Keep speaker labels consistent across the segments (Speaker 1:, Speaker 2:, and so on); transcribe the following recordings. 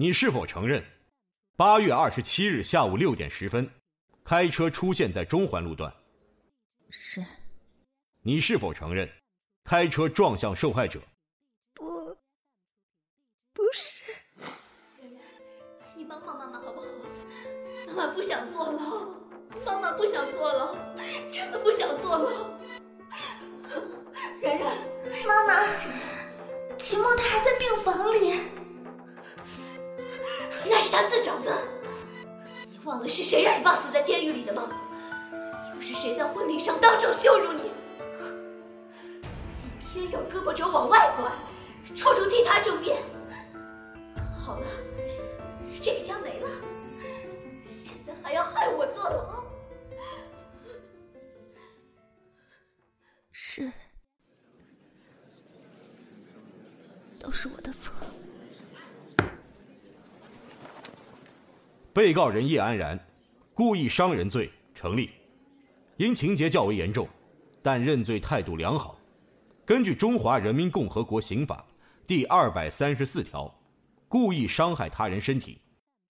Speaker 1: 你是否承认，八月二十七日下午六点十分，开车出现在中环路段？
Speaker 2: 是。
Speaker 1: 你是否承认，开车撞向受害者？
Speaker 2: 不，不是。
Speaker 3: 你帮帮妈妈好不好？妈妈不想坐牢，妈妈不想坐牢，真的不想坐牢。然然，
Speaker 2: 妈妈，秦墨他还在病房里，
Speaker 3: 那是他自找的。你忘了是谁让你爸死在监狱里的吗？又是谁在婚礼上当众羞辱你？你偏要胳膊肘往外拐，处处替他争辩。好了，这个家没了，现在还要害我坐牢？
Speaker 2: 是。都是我的错。
Speaker 1: 被告人叶安然，故意伤人罪成立，因情节较为严重，但认罪态度良好。根据《中华人民共和国刑法》第二百三十四条，故意伤害他人身体，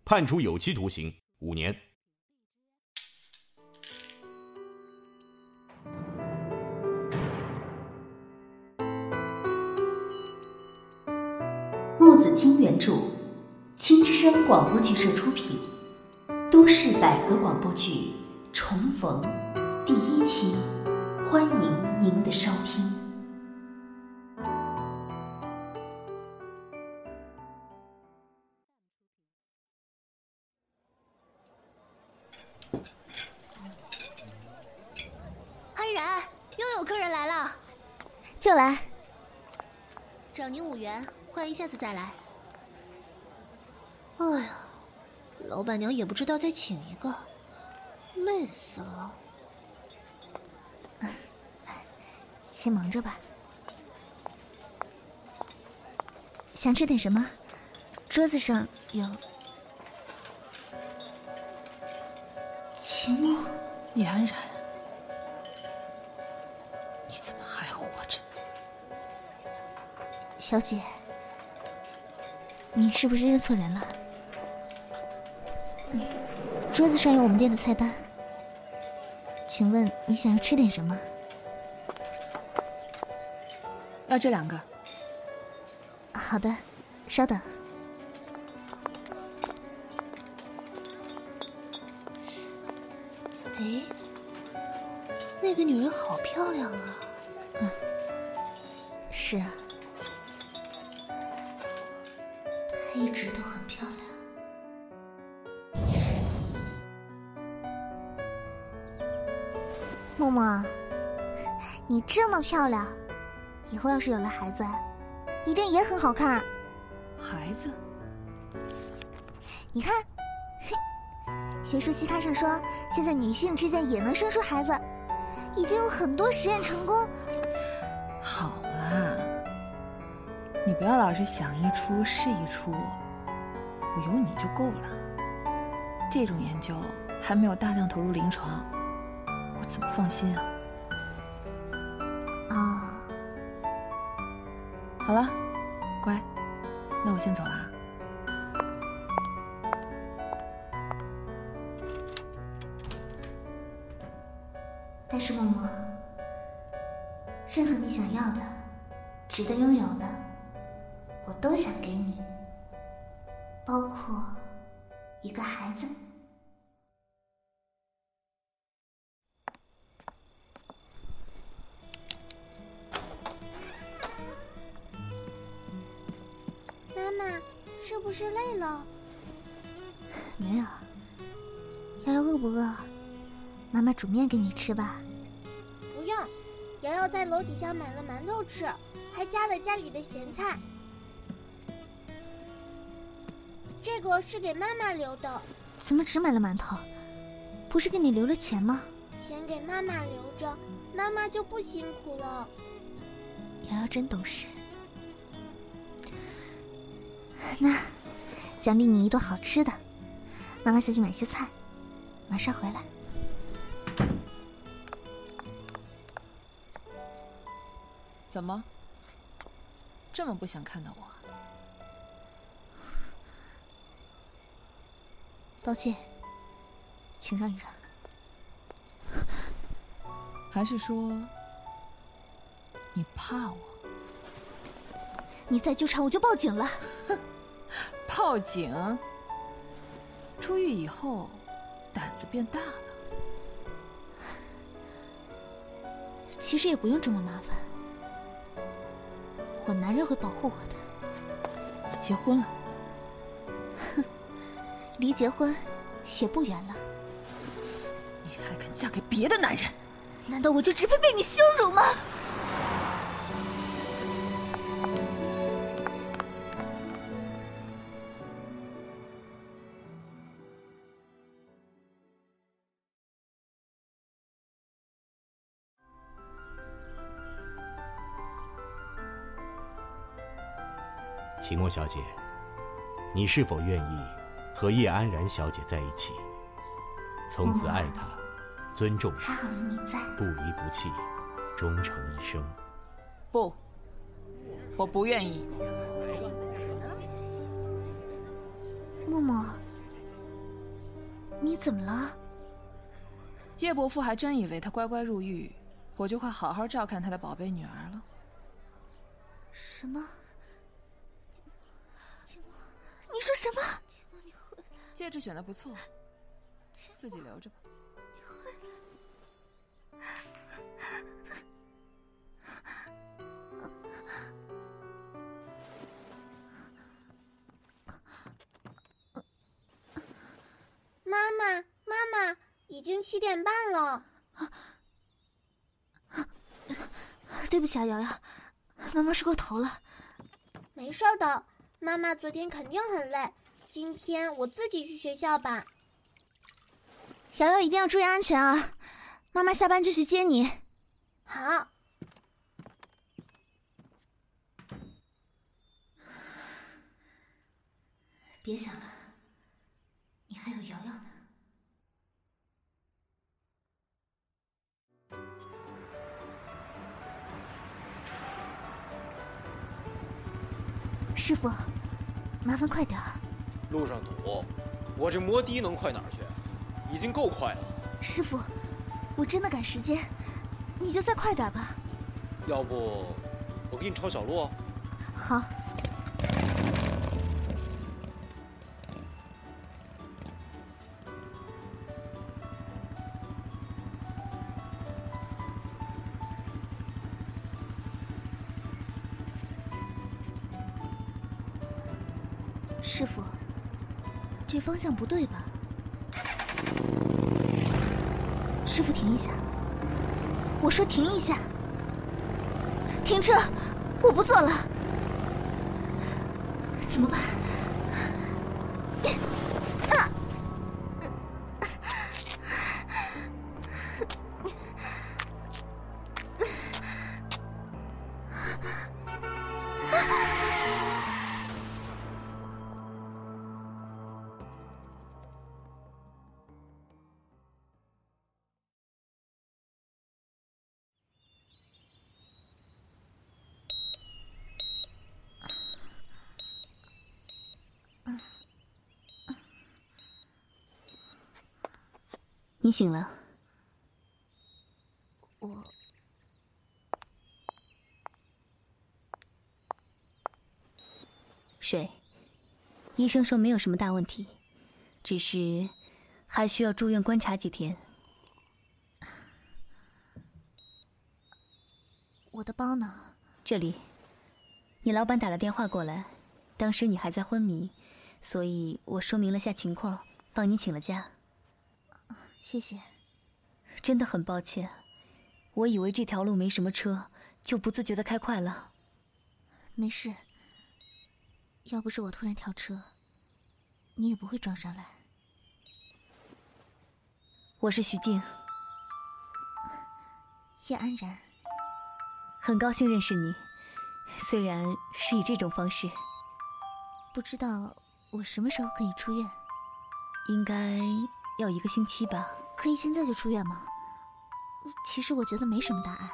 Speaker 1: 判处有期徒刑五年。
Speaker 4: 木子清原著，青之声广播剧社出品，都市百合广播剧《重逢》第一期，欢迎您的收听。
Speaker 3: 安然，又有客人来了，
Speaker 2: 就来，
Speaker 3: 找您五元。欢迎下次再来。哎呀，老板娘也不知道再请一个，累死了。
Speaker 2: 先忙着吧。想吃点什么？桌子上有。
Speaker 4: 秦墨，
Speaker 5: 易安然，你怎么还活着？
Speaker 2: 小姐。你是不是认错人了？桌子上有我们店的菜单，请问你想要吃点什么？
Speaker 5: 要这两个。
Speaker 2: 好的，稍等。
Speaker 3: 哎，那个女人好漂亮啊！
Speaker 2: 嗯，是啊。
Speaker 4: 她一直都很漂亮，
Speaker 2: 默默，你这么漂亮，以后要是有了孩子，一定也很好看。
Speaker 5: 孩子？
Speaker 2: 你看，学术期刊上说，现在女性之间也能生出孩子，已经有很多实验成功。
Speaker 5: 好啦。你不要老是想一出是一出，我有你就够了。这种研究还没有大量投入临床，我怎么放心啊？
Speaker 2: 啊，
Speaker 5: 好了，乖，那我先走了。
Speaker 2: 但是默默，任何你想要的、值得拥有的。我都想给你，包括一个孩子。
Speaker 6: 是不是累了？
Speaker 2: 没有。瑶瑶饿不饿？妈妈煮面给你吃吧。
Speaker 6: 不用，瑶瑶在楼底下买了馒头吃，还加了家里的咸菜。这个是给妈妈留的。
Speaker 2: 怎么只买了馒头？不是给你留了钱吗？
Speaker 6: 钱给妈妈留着，妈妈就不辛苦了。
Speaker 2: 瑶瑶真懂事。那，奖励你一顿好吃的。妈妈下去买些菜，马上回来。
Speaker 5: 怎么？这么不想看到我？
Speaker 2: 抱歉，请让一让。
Speaker 5: 还是说你怕我？
Speaker 2: 你再纠缠我就报警了。
Speaker 5: 报警？出狱以后胆子变大了？
Speaker 2: 其实也不用这么麻烦，我男人会保护我的。
Speaker 5: 我结婚了。
Speaker 2: 哼，离结婚也不远了。
Speaker 5: 你还敢嫁给别的男人？
Speaker 2: 难道我就只配被你羞辱吗？
Speaker 1: 秦墨小姐，你是否愿意和叶安然小姐在一起，从此爱她，尊重她，不离不弃，终成一生？
Speaker 5: 不，我不愿意。
Speaker 2: 默默，你怎么了？
Speaker 5: 叶伯父还真以为他乖乖入狱，我就会好好照看他的宝贝女儿了。
Speaker 2: 什么？你说什么？
Speaker 5: 戒指选的不错，自己留着吧。
Speaker 6: 妈妈，妈妈，已经七点半了。
Speaker 2: 对不起啊，瑶瑶，妈妈睡过头了。
Speaker 6: 没事的。妈妈昨天肯定很累，今天我自己去学校吧。
Speaker 2: 瑶瑶一定要注意安全啊！妈妈下班就去接你。
Speaker 6: 好。
Speaker 2: 别想了，你还有瑶瑶呢。师傅，麻烦快点
Speaker 7: 路上堵，我这摩的能快哪儿去？已经够快了。
Speaker 2: 师傅，我真的赶时间，你就再快点吧。
Speaker 7: 要不，我给你抄小路。
Speaker 2: 好。这方向不对吧？师傅，停一下！我说停一下！停车！我不坐了。怎么办？你醒了，我
Speaker 8: 水。医生说没有什么大问题，只是还需要住院观察几天。
Speaker 2: 我的包呢？
Speaker 8: 这里。你老板打了电话过来，当时你还在昏迷，所以我说明了下情况，帮你请了假。
Speaker 2: 谢谢，
Speaker 8: 真的很抱歉，我以为这条路没什么车，就不自觉的开快了。
Speaker 2: 没事，要不是我突然跳车，你也不会撞上来。
Speaker 8: 我是徐静，
Speaker 2: 叶安然，
Speaker 8: 很高兴认识你，虽然是以这种方式。
Speaker 2: 不知道我什么时候可以出院？
Speaker 8: 应该。要一个星期吧，
Speaker 2: 可以现在就出院吗？其实我觉得没什么大碍。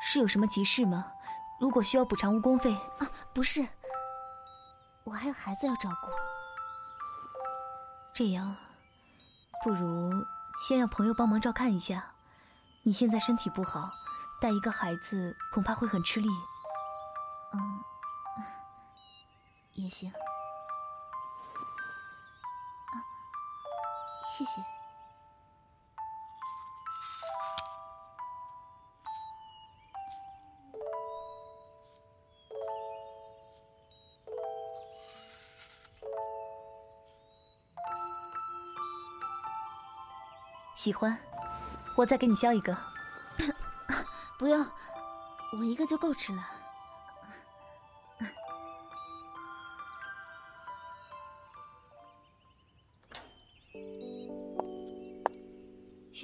Speaker 8: 是有什么急事吗？如果需要补偿误工费
Speaker 2: 啊，不是，我还有孩子要照顾。
Speaker 8: 这样，不如先让朋友帮忙照看一下。你现在身体不好，带一个孩子恐怕会很吃力。
Speaker 2: 嗯，也行。谢谢。
Speaker 8: 喜欢，我再给你削一个。
Speaker 2: 不用，我一个就够吃了。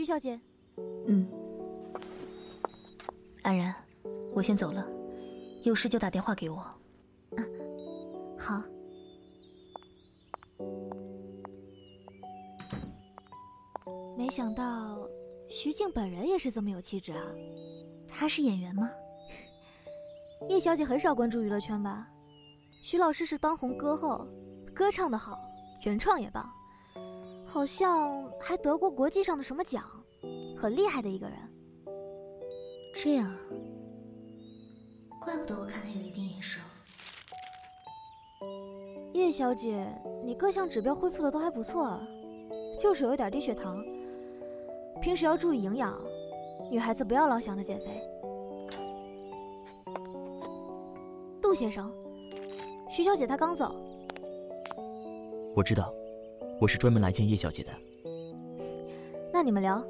Speaker 6: 徐小姐，
Speaker 8: 嗯，安然，我先走了，有事就打电话给我。
Speaker 2: 好。
Speaker 6: 没想到徐静本人也是这么有气质啊！
Speaker 2: 她是演员吗？
Speaker 6: 叶小姐很少关注娱乐圈吧？徐老师是当红歌后，歌唱的好，原创也棒，好像还得过国际上的什么奖，很厉害的一个人。
Speaker 2: 这样，怪不得我看他有一点眼熟。
Speaker 6: 叶小姐，你各项指标恢复的都还不错，就是有一点低血糖。平时要注意营养，女孩子不要老想着减肥。杜先生，徐小姐她刚走。
Speaker 9: 我知道，我是专门来见叶小姐的。
Speaker 6: 那你们聊。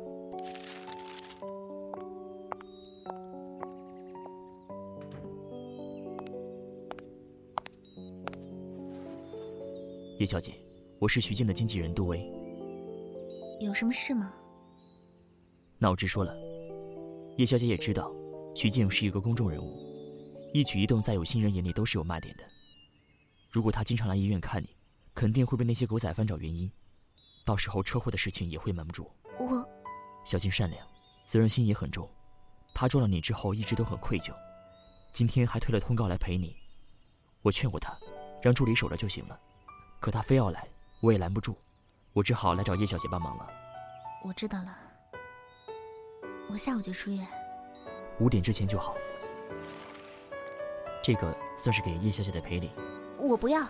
Speaker 9: 叶小姐，我是徐静的经纪人杜威。
Speaker 2: 有什么事吗？
Speaker 9: 那我直说了，叶小姐也知道，徐静是一个公众人物，一举一动在有心人眼里都是有卖点的。如果她经常来医院看你，肯定会被那些狗仔翻找原因，到时候车祸的事情也会瞒不住。
Speaker 2: 我，
Speaker 9: 小静善良，责任心也很重，她撞了你之后一直都很愧疚，今天还推了通告来陪你。我劝过她，让助理守着就行了，可她非要来，我也拦不住，我只好来找叶小姐帮忙了。
Speaker 2: 我知道了。我下午就出院，
Speaker 9: 五点之前就好。这个算是给叶小姐的赔礼。
Speaker 2: 我不要。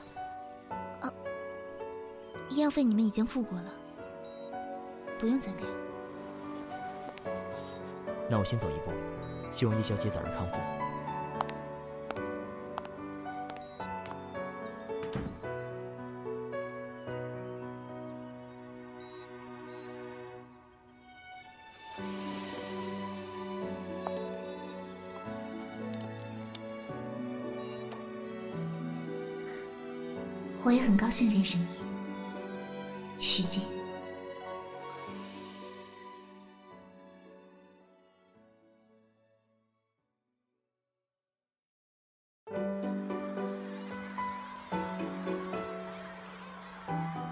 Speaker 2: 啊，医药费你们已经付过了，不用再给。
Speaker 9: 那我先走一步，希望叶小姐早日康复。
Speaker 2: 我也很高兴认识你，徐静。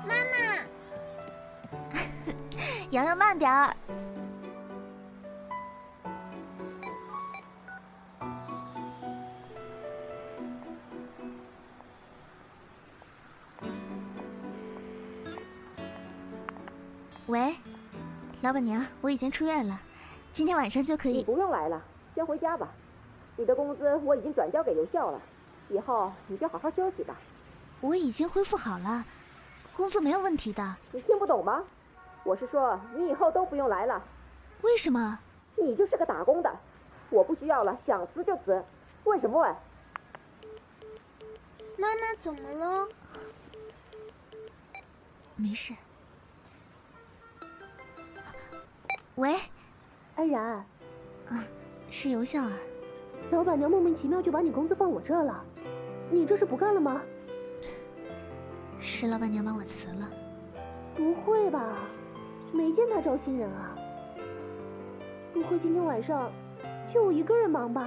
Speaker 6: 妈妈，
Speaker 2: 洋洋慢点儿。老板娘，我已经出院了，今天晚上就可以。
Speaker 10: 你不用来了，先回家吧。你的工资我已经转交给邮校了，以后你就好好休息吧。
Speaker 2: 我已经恢复好了，工作没有问题的。
Speaker 10: 你听不懂吗？我是说，你以后都不用来了。
Speaker 2: 为什么？
Speaker 10: 你就是个打工的，我不需要了，想辞就辞。问什么问？
Speaker 6: 妈妈怎么了？
Speaker 2: 没事。喂，
Speaker 11: 安然，
Speaker 2: 啊，是邮箱啊。
Speaker 11: 老板娘莫名其妙就把你工资放我这了，你这是不干了吗？
Speaker 2: 是老板娘把我辞了。
Speaker 11: 不会吧？没见她招新人啊？不会今天晚上就我一个人忙吧？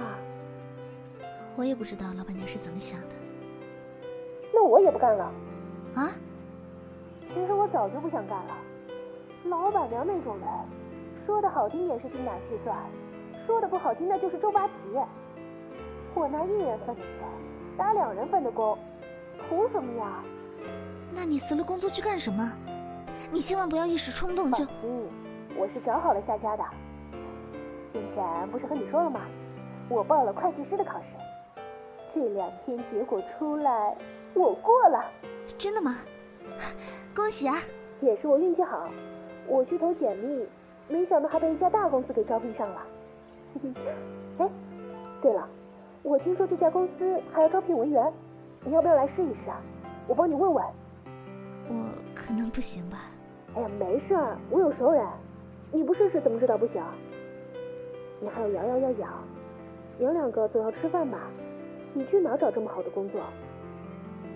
Speaker 2: 我也不知道老板娘是怎么想的。
Speaker 11: 那我也不干了。
Speaker 2: 啊？
Speaker 11: 其实我早就不想干了。老板娘那种人，说的好听也是精打细算，说的不好听那就是周扒皮。我拿一人份的钱打两人份的工，图什么呀？
Speaker 2: 那你辞了工作去干什么？你千万不要一时冲动就。
Speaker 11: 放心，我是找好了下家的。星闪不是和你说了吗？我报了会计师的考试，这两天结果出来，我过了。
Speaker 2: 真的吗？恭喜啊！
Speaker 11: 也是我运气好，我去投简历，没想到还被一家大公司给招聘上了。哎，对了，我听说这家公司还要招聘文员，你要不要来试一试啊？我帮你问问。
Speaker 2: 我可能不行吧。
Speaker 11: 哎呀，没事儿，我有熟人。你不试试怎么知道不行？你还有瑶瑶要养，娘两个总要吃饭吧？你去哪找这么好的工作？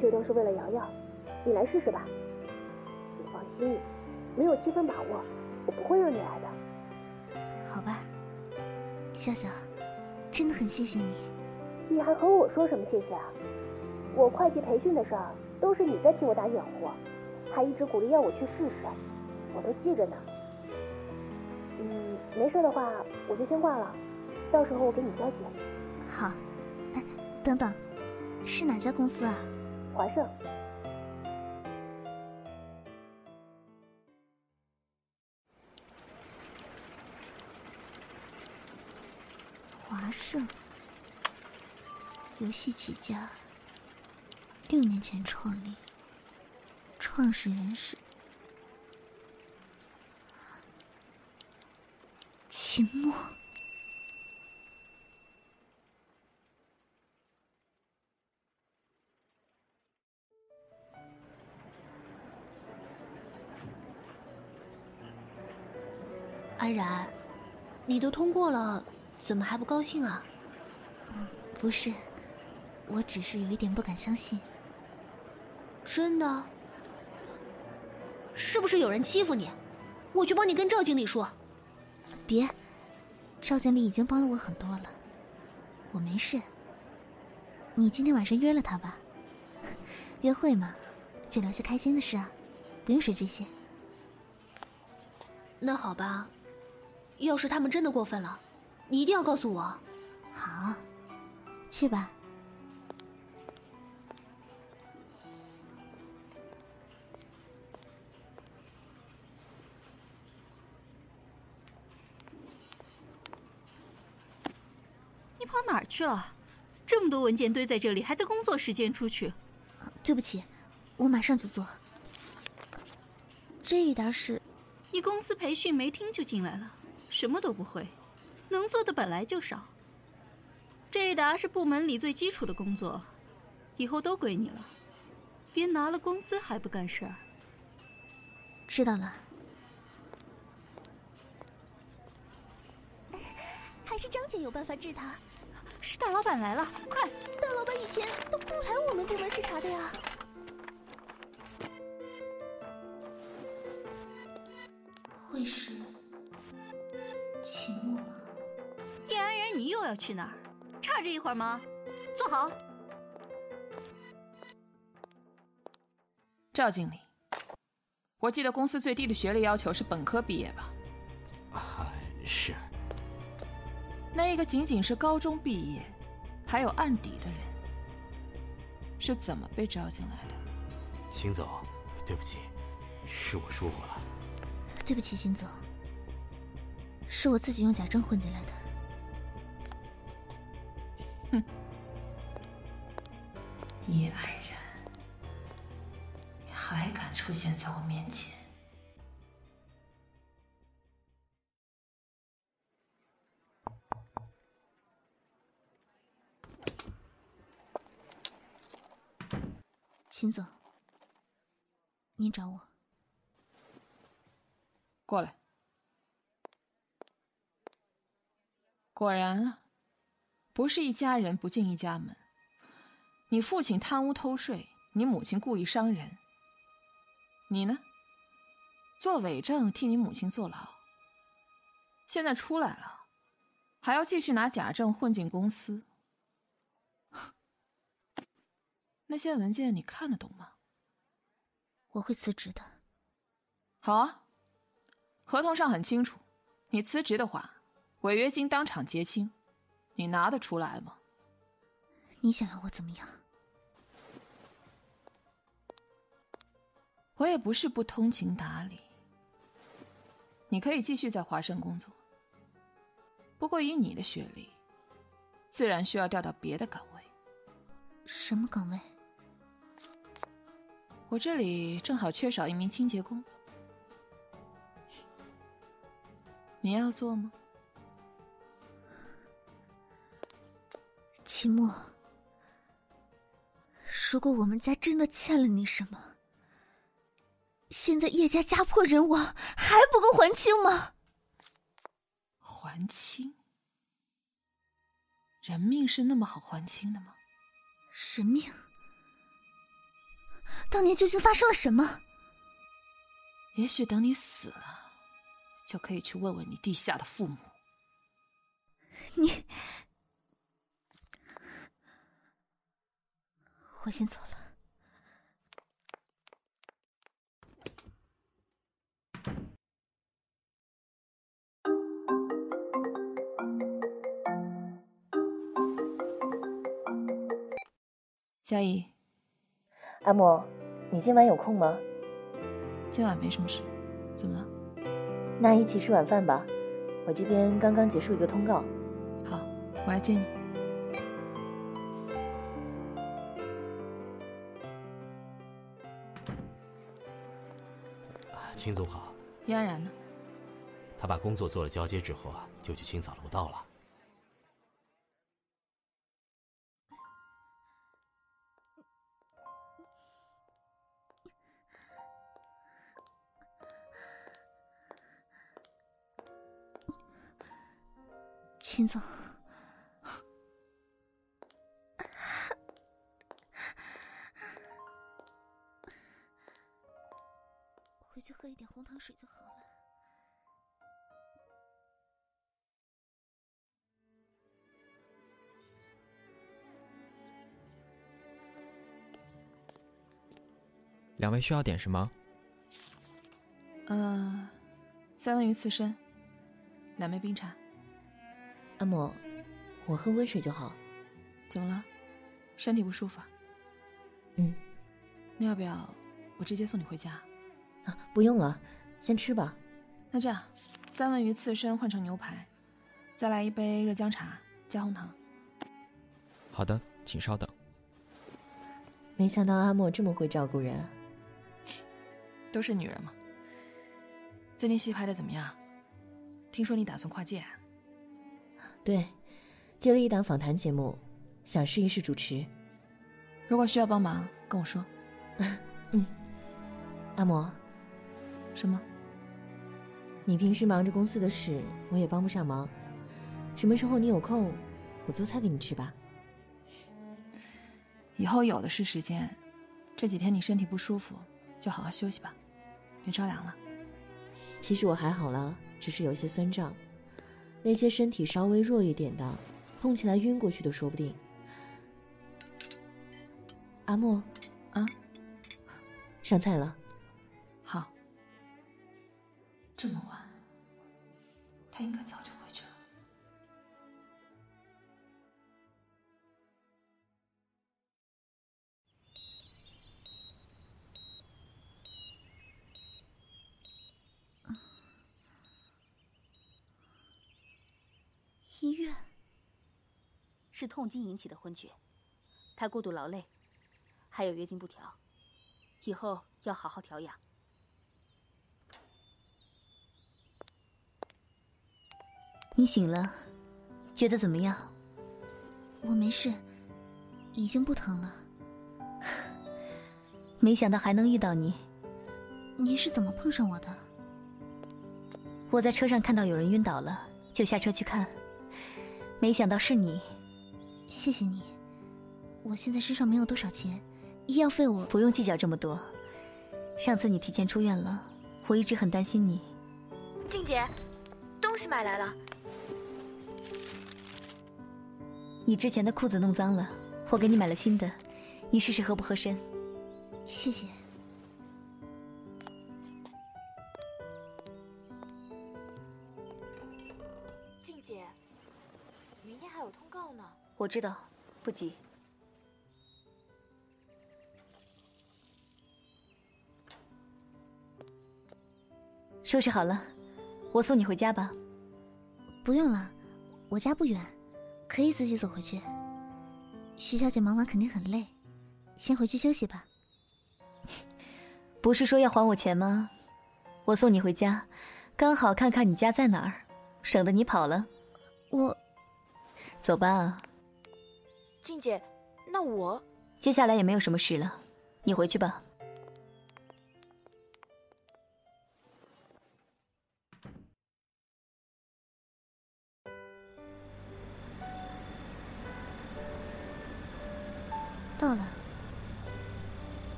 Speaker 11: 就当是为了瑶瑶，你来试试吧。你放心，没有七分把握，我不会让你来的。
Speaker 2: 好吧，笑笑，真的很谢谢你。
Speaker 11: 你还和我说什么谢谢啊？我会计培训的事儿都是你在替我打掩护，还一直鼓励要我去试试，我都记着呢。嗯，没事的话我就先挂了，到时候我给你消息。
Speaker 2: 好，哎，等等，是哪家公司啊？
Speaker 11: 华盛。
Speaker 2: 华盛游戏起家，六年前创立，创始人是秦墨。
Speaker 12: 安然，你都通过了，怎么还不高兴啊？
Speaker 2: 嗯，不是，我只是有一点不敢相信。
Speaker 12: 真的？是不是有人欺负你？我去帮你跟赵经理说。
Speaker 2: 别，赵经理已经帮了我很多了，我没事。你今天晚上约了他吧？约会嘛，就聊些开心的事啊，不用说这些。
Speaker 12: 那好吧。要是他们真的过分了，你一定要告诉我。
Speaker 2: 好，去吧。
Speaker 13: 你跑哪儿去了？这么多文件堆在这里，还在工作时间出去？
Speaker 2: 对不起，我马上就做。这一沓是……
Speaker 13: 你公司培训没听就进来了？什么都不会，能做的本来就少。这一沓是部门里最基础的工作，以后都归你了，别拿了工资还不干事儿。
Speaker 2: 知道了。
Speaker 11: 还是张姐有办法治他。
Speaker 13: 是大老板来了，快！
Speaker 11: 大老板以前都不来我们部门视察的呀。
Speaker 2: 会是？
Speaker 13: 要去哪儿？差这一会儿吗？坐好。
Speaker 5: 赵经理，我记得公司最低的学历要求是本科毕业吧？
Speaker 1: 啊，是。
Speaker 5: 那一个仅仅是高中毕业，还有案底的人，是怎么被招进来的？
Speaker 1: 秦总，对不起，是我疏忽了。
Speaker 2: 对不起，秦总。是我自己用假证混进来的。
Speaker 5: 叶安然，你还敢出现在我面前？
Speaker 2: 秦总，您找我。
Speaker 5: 过来。果然啊，不是一家人不进一家门。你父亲贪污偷税，你母亲故意伤人。你呢？做伪证替你母亲坐牢。现在出来了，还要继续拿假证混进公司。那些文件你看得懂吗？
Speaker 2: 我会辞职的。
Speaker 5: 好啊，合同上很清楚，你辞职的话。违约金当场结清，你拿得出来吗？
Speaker 2: 你想要我怎么样？
Speaker 5: 我也不是不通情达理，你可以继续在华盛工作。不过以你的学历，自然需要调到别的岗位。
Speaker 2: 什么岗位？
Speaker 5: 我这里正好缺少一名清洁工，你要做吗？
Speaker 2: 齐墨，如果我们家真的欠了你什么，现在叶家家破人亡，还不够还清吗？
Speaker 5: 还清？人命是那么好还清的吗？
Speaker 2: 人命？当年究竟发生了什么？
Speaker 5: 也许等你死了，就可以去问问你地下的父母。
Speaker 2: 你，我先走了。
Speaker 5: 嘉怡，
Speaker 10: 阿莫，你今晚有空吗？
Speaker 5: 今晚没什么事，怎么了？
Speaker 10: 那一起吃晚饭吧，我这边刚刚结束一个通告。
Speaker 5: 好，我来接你。
Speaker 1: 秦总好。
Speaker 5: 叶安然呢？
Speaker 1: 他把工作做了交接之后啊，就去清扫楼道了。
Speaker 2: 秦总，糖水就好了。
Speaker 14: 两位需要点什么？
Speaker 5: 呃，三文鱼刺身，两杯冰茶。
Speaker 10: 阿莫，我喝温水就好。
Speaker 5: 怎么了？身体不舒服？
Speaker 10: 嗯。
Speaker 5: 那要不要我直接送你回家？
Speaker 10: 啊，不用了，先吃吧。
Speaker 5: 那这样，三文鱼刺身换成牛排，再来一杯热姜茶加红糖。
Speaker 14: 好的，请稍等。
Speaker 10: 没想到阿莫这么会照顾人。
Speaker 5: 都是女人嘛。最近戏拍的怎么样？听说你打算跨界？
Speaker 10: 对，接了一档访谈节目，想试一试主持。
Speaker 5: 如果需要帮忙，跟我说。
Speaker 10: 嗯，阿莫。
Speaker 5: 什么？
Speaker 10: 你平时忙着公司的事，我也帮不上忙。什么时候你有空，我做菜给你吃吧。
Speaker 5: 以后有的是时间。这几天你身体不舒服，就好好休息吧，别着凉了。
Speaker 10: 其实我还好了，只是有些酸胀。那些身体稍微弱一点的，痛起来晕过去都说不定。阿莫，
Speaker 5: 啊，
Speaker 10: 上菜了。
Speaker 5: 这么晚，他应该早就回去了。
Speaker 2: 医院
Speaker 4: 是痛经引起的昏厥，他过度劳累，还有月经不调，以后要好好调养。
Speaker 8: 你醒了，觉得怎么样？
Speaker 2: 我没事，已经不疼了。
Speaker 8: 没想到还能遇到你。
Speaker 2: 你是怎么碰上我的？
Speaker 8: 我在车上看到有人晕倒了，就下车去看。没想到是你，
Speaker 2: 谢谢你。我现在身上没有多少钱，医药费我
Speaker 8: 不用计较这么多。上次你提前出院了，我一直很担心你。
Speaker 15: 静姐，东西买来了。
Speaker 8: 你之前的裤子弄脏了，我给你买了新的，你试试合不合身。
Speaker 2: 谢谢。
Speaker 15: 静姐，明天还有通告呢。
Speaker 8: 我知道，不急。收拾好了，我送你回家吧。
Speaker 2: 不用了，我家不远，可以自己走回去。徐小姐忙完肯定很累，先回去休息吧。
Speaker 8: 不是说要还我钱吗？我送你回家，刚好看看你家在哪儿，省得你跑了。
Speaker 2: 我，
Speaker 8: 走吧。
Speaker 15: 静姐，那我
Speaker 8: 接下来也没有什么事了，你回去吧。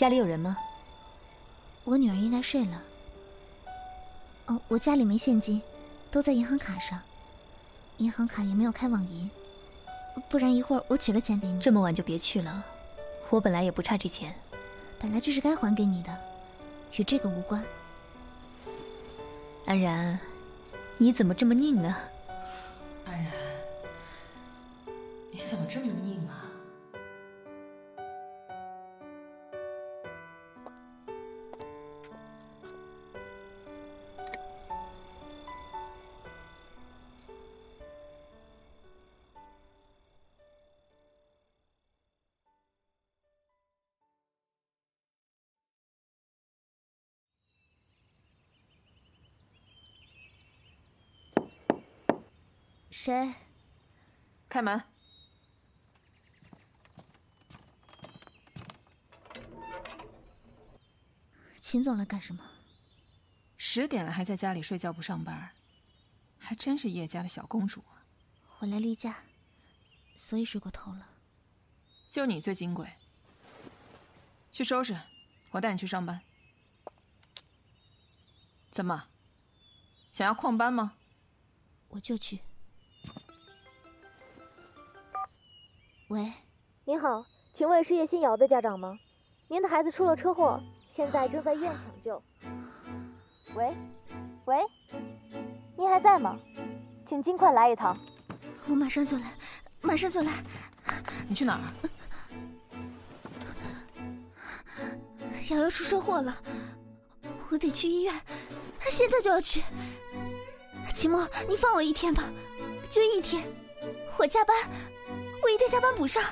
Speaker 8: 家里有人吗？
Speaker 2: 我女儿应该睡了。哦，我家里没现金，都在银行卡上，银行卡也没有开网银，不然一会儿我取了钱给你。
Speaker 8: 这么晚就别去了，我本来也不差这钱，
Speaker 2: 本来就是该还给你的，与这个无关。
Speaker 8: 安然，你怎么这么拧啊？
Speaker 16: 安然。你怎么这么拧啊？
Speaker 2: 谁？
Speaker 5: 开门。
Speaker 2: 秦总来干什么？
Speaker 5: 十点了还在家里睡觉不上班，还真是叶家的小公主啊！
Speaker 2: 我来例假，所以睡过头了。
Speaker 5: 就你最金贵。去收拾，我带你去上班。怎么？想要旷班吗？
Speaker 2: 我就去。喂，
Speaker 6: 您好，请问是叶新瑶的家长吗？您的孩子出了车祸。现在正在医院抢救。喂，喂，您还在吗？请尽快来一趟。
Speaker 2: 我马上就来，马上就来。
Speaker 5: 你去哪儿？
Speaker 2: 瑶瑶出车祸了，我得去医院，现在就要去。秦墨，你放我一天吧，就一天。我加班，我一定加班补上。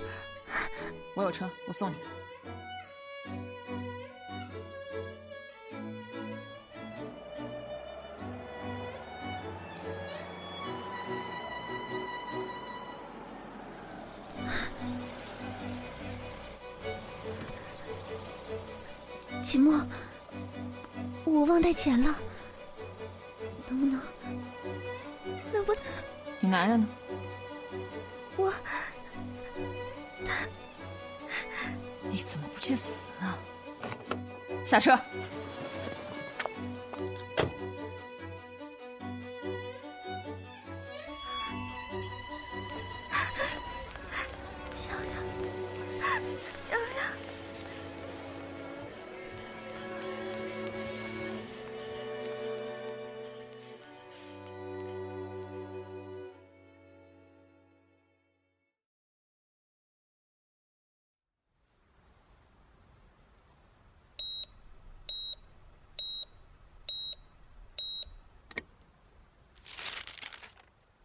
Speaker 5: 我有车，我送你。
Speaker 2: 秦墨，我忘带钱了，能不能？能不能？
Speaker 5: 你男人呢？下车。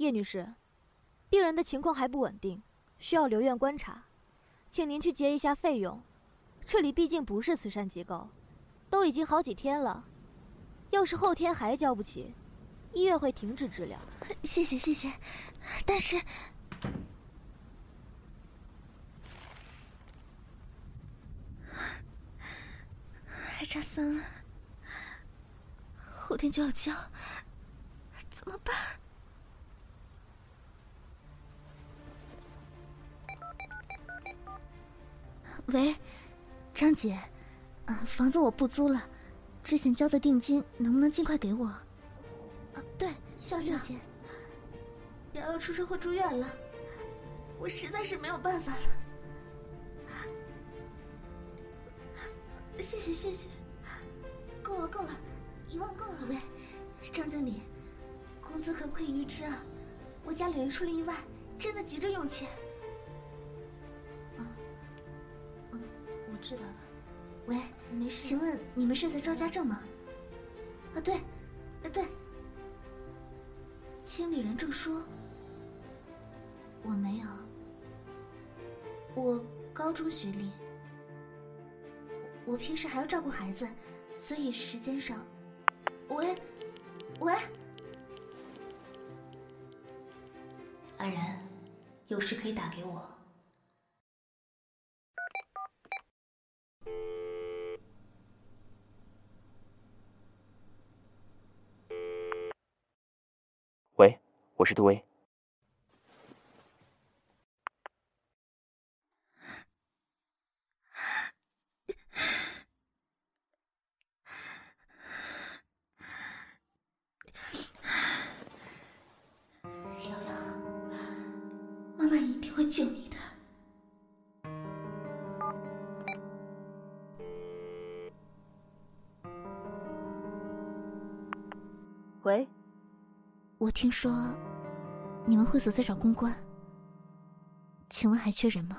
Speaker 6: 叶女士，病人的情况还不稳定，需要留院观察，请您去结一下费用。这里毕竟不是慈善机构，都已经好几天了，要是后天还交不起，医院会停止治疗。
Speaker 2: 谢谢谢谢，但是还差三万，后天就要交，怎么办？喂，张姐，啊，房子我不租了，之前交的定金能不能尽快给我？啊，对，肖小姐，瑶瑶出车祸住院了，我实在是没有办法了。谢谢谢谢，够了够了，一万够了。喂，张经理，工资可不可以预支啊？我家里人出了意外，真的急着用钱。知道了，
Speaker 17: 喂，没事。请问你们是在赵家镇吗？啊，对，啊对。经理人正说，我没有，我高中学历，我平时还要照顾孩子，所以时间上，喂，喂，
Speaker 8: 安然，有事可以打给我。
Speaker 9: 喂，我是杜威。
Speaker 17: 瑶瑶，妈妈一定会救你的。
Speaker 4: 喂，
Speaker 17: 我听说所在找公关，请问还缺人吗？